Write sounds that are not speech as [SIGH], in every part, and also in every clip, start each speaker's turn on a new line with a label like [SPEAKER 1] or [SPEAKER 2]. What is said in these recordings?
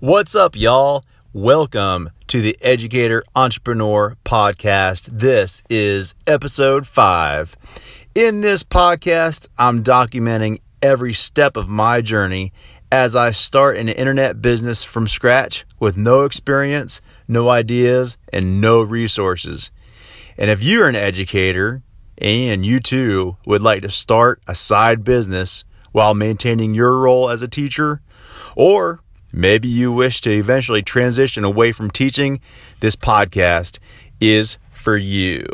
[SPEAKER 1] What's up, y'all? Welcome to the Educator Entrepreneur Podcast. This is episode five. In this podcast, I'm documenting every step of my journey as I start an internet business from scratch with no experience, no ideas, and no resources. And if you're an educator and you too would like to start a side business while maintaining your role as a teacher, or maybe you wish to eventually transition away from teaching, this podcast is for you.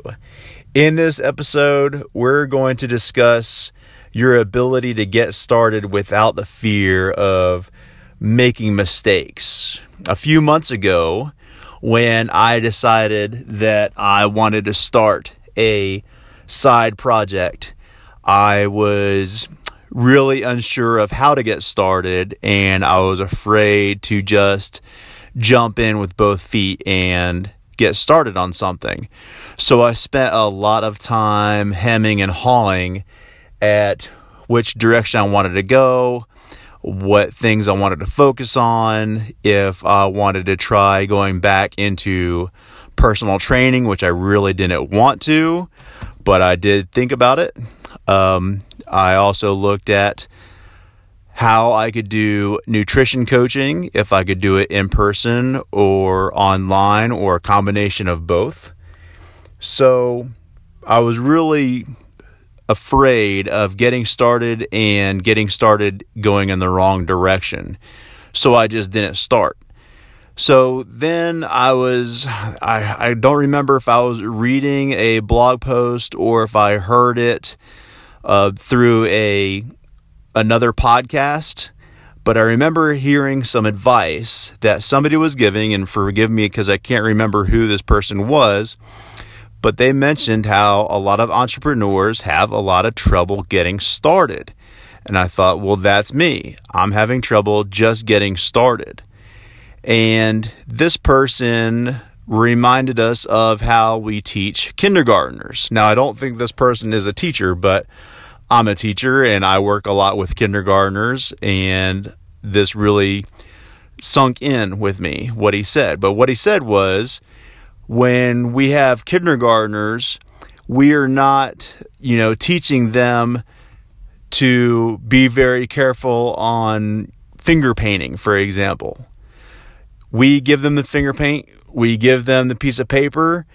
[SPEAKER 1] In this episode, we're going to discuss your ability to get started without the fear of making mistakes. A few months ago, when I decided that I wanted to start a side project, I was really unsure of how to get started and I was afraid to just jump in with both feet and get started on something. So I spent a lot of time hemming and hawing at which direction I wanted to go, what things I wanted to focus on, if I wanted to try going back into personal training, which I really didn't want to, but I did think about it. Um, I also looked at how I could do nutrition coaching, if I could do it in person or online or a combination of both. So I was really afraid of getting started and getting started going in the wrong direction. So I just didn't start. So then I was, I, I don't remember if I was reading a blog post or if I heard it uh, through a another podcast, but I remember hearing some advice that somebody was giving, and forgive me because I can't remember who this person was, but they mentioned how a lot of entrepreneurs have a lot of trouble getting started. And I thought, well, that's me. I'm having trouble just getting started. And this person reminded us of how we teach kindergartners. Now, I don't think this person is a teacher, but I'm a teacher and I work a lot with kindergartners, and this really sunk in with me what he said. But what he said was when we have kindergartners, we are not, you know, teaching them to be very careful on finger painting, for example we give them the finger paint, we give them the piece of paper,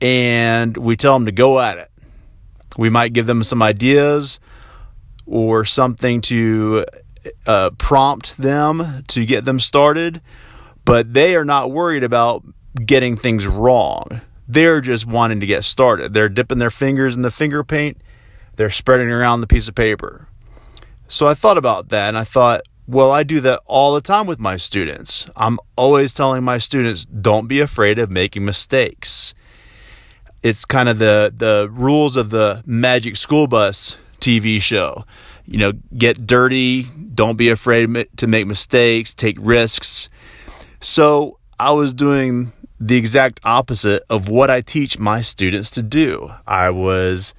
[SPEAKER 1] and we tell them to go at it. We might give them some ideas or something to uh, prompt them to get them started, but they are not worried about getting things wrong. They're just wanting to get started. They're dipping their fingers in the finger paint, they're spreading around the piece of paper. So I thought about that and I thought, well, I do that all the time with my students. I'm always telling my students, don't be afraid of making mistakes. It's kind of the, the rules of the Magic School Bus TV show. You know, get dirty, don't be afraid to make mistakes, take risks. So I was doing the exact opposite of what I teach my students to do. I was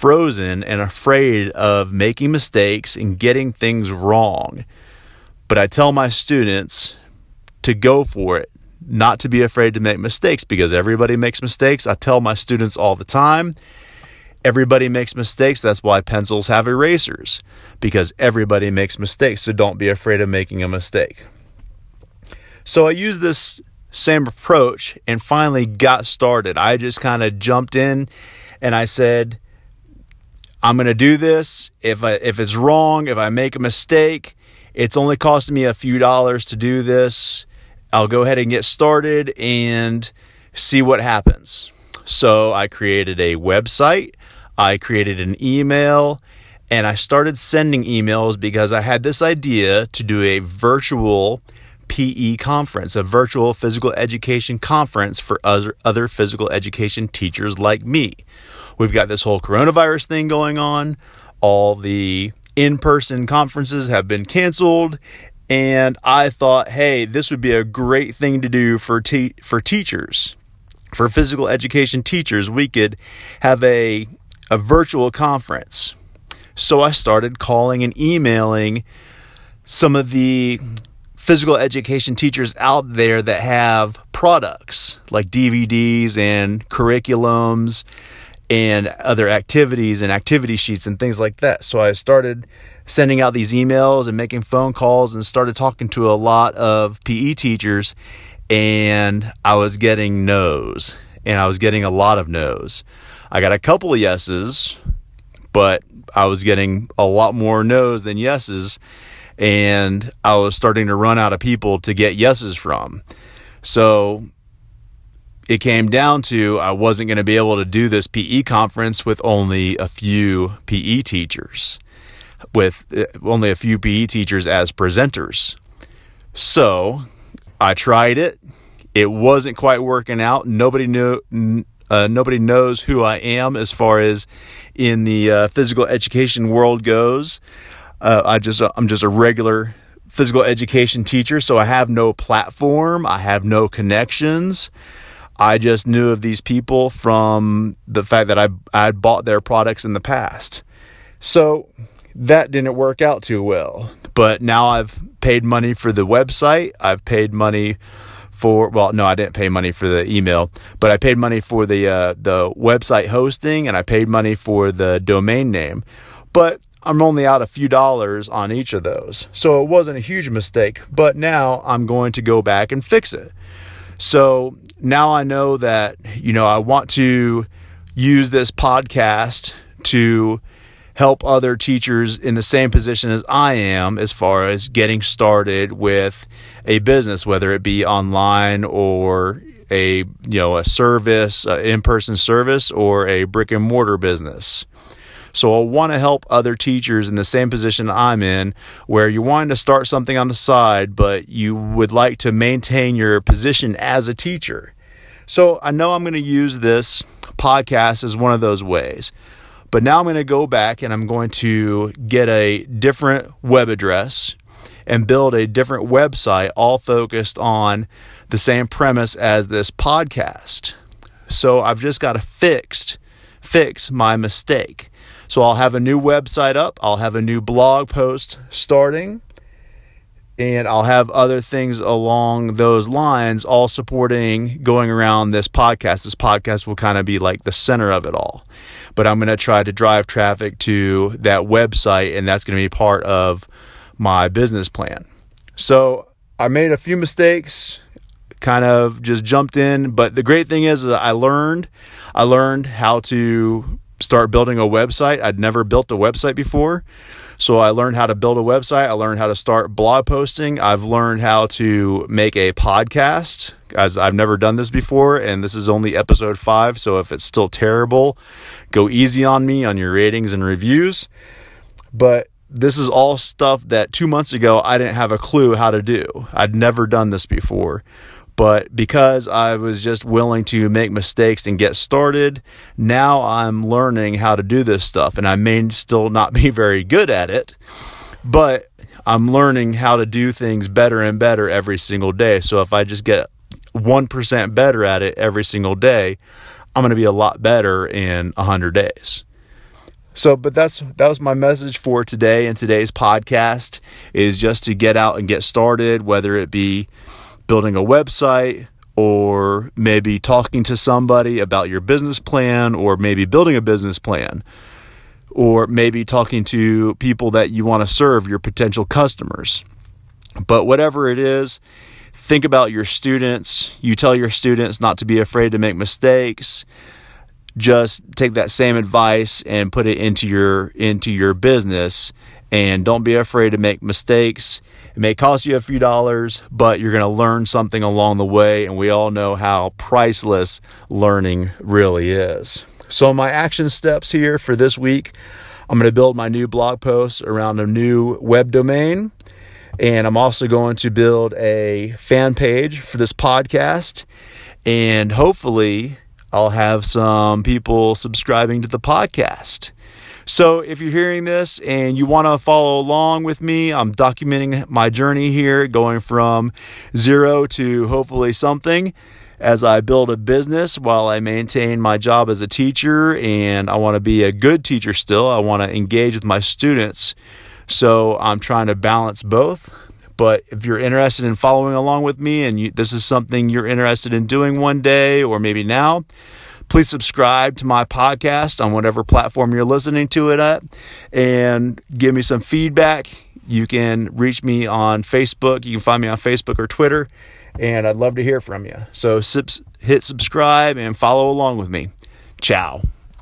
[SPEAKER 1] frozen and afraid of making mistakes and getting things wrong. But I tell my students to go for it, not to be afraid to make mistakes because everybody makes mistakes. I tell my students all the time everybody makes mistakes. That's why pencils have erasers because everybody makes mistakes. So don't be afraid of making a mistake. So I use this same approach and finally got started. I just kind of jumped in and I said, I'm going to do this. If I, if it's wrong, if I make a mistake, it's only costing me a few dollars to do this. I'll go ahead and get started and see what happens. So I created a website, I created an email, and I started sending emails because I had this idea to do a virtual PE conference, a virtual physical education conference for other, other physical education teachers like me. We've got this whole coronavirus thing going on. All the in person conferences have been canceled. And I thought, hey, this would be a great thing to do for, te- for teachers, for physical education teachers. We could have a, a virtual conference. So I started calling and emailing some of the physical education teachers out there that have products like DVDs and curriculums and other activities and activity sheets and things like that. So I started sending out these emails and making phone calls and started talking to a lot of PE teachers and I was getting no's and I was getting a lot of no's. I got a couple of yeses, but I was getting a lot more no's than yeses and I was starting to run out of people to get yeses from. So it came down to I wasn't going to be able to do this PE conference with only a few PE teachers, with uh, only a few PE teachers as presenters. So I tried it. It wasn't quite working out. Nobody knew. Uh, nobody knows who I am as far as in the uh, physical education world goes. Uh, I just I'm just a regular physical education teacher, so I have no platform. I have no connections. I just knew of these people from the fact that I I had bought their products in the past. So that didn't work out too well. But now I've paid money for the website. I've paid money for well, no, I didn't pay money for the email, but I paid money for the uh, the website hosting and I paid money for the domain name. But I'm only out a few dollars on each of those. So it wasn't a huge mistake, but now I'm going to go back and fix it. So now I know that, you know, I want to use this podcast to help other teachers in the same position as I am as far as getting started with a business, whether it be online or a you know a service, in-person service, or a brick and mortar business. So I want to help other teachers in the same position I'm in, where you're wanting to start something on the side, but you would like to maintain your position as a teacher. So I know I'm going to use this podcast as one of those ways. But now I'm going to go back and I'm going to get a different web address and build a different website all focused on the same premise as this podcast. So I've just got to fix fix my mistake. So I'll have a new website up, I'll have a new blog post starting, and I'll have other things along those lines, all supporting going around this podcast. This podcast will kind of be like the center of it all. But I'm going to try to drive traffic to that website, and that's going to be part of my business plan. So I made a few mistakes, kind of just jumped in. But the great thing is, is I learned. I learned how to start building a website. I'd never built a website before. So I learned how to build a website. I learned how to start blog posting. I've learned how to make a podcast as I've never done this before. And this is only episode five. So if it's still terrible, go easy on me on your ratings and reviews. But this is all stuff that two months ago I didn't have a clue how to do. I'd never done this before. But because I was just willing to make mistakes and get started, now I'm learning how to do this stuff. And I may still not be [LAUGHS] very good at it, but I'm learning how to do things better and better every single day. So if I just get 1% better at it every single day, I'm going to be a lot better in 100 days. So, but that's that was my message for today and today's podcast is just to get out and get started, whether it be building a website or maybe talking to somebody about your business plan or maybe building a business plan or maybe talking to people that you want to serve your potential customers. But whatever it is, think about your students. You tell your students not to be afraid to make mistakes. Just take that same advice and put it into your into your business and don't be afraid to make mistakes. It may cost you a few dollars, but you're going to learn something along the way. And we all know how priceless learning really is. So, my action steps here for this week I'm going to build my new blog post around a new web domain. And I'm also going to build a fan page for this podcast. And hopefully, I'll have some people subscribing to the podcast. So if you're hearing this and you want to follow along with me, I'm documenting my journey here, going from zero to hopefully something as I build a business while I maintain my job as a teacher. And I want to be a good teacher still. I want to engage with my students. So I'm trying to balance both. But if you're interested in following along with me and you, this is something you're interested in doing one day or maybe now, please subscribe to my podcast on whatever platform you're listening to it at and give me some feedback. You can reach me on Facebook. You can find me on Facebook or Twitter, and I'd love to hear from you. So hit subscribe and follow along with me. Ciao.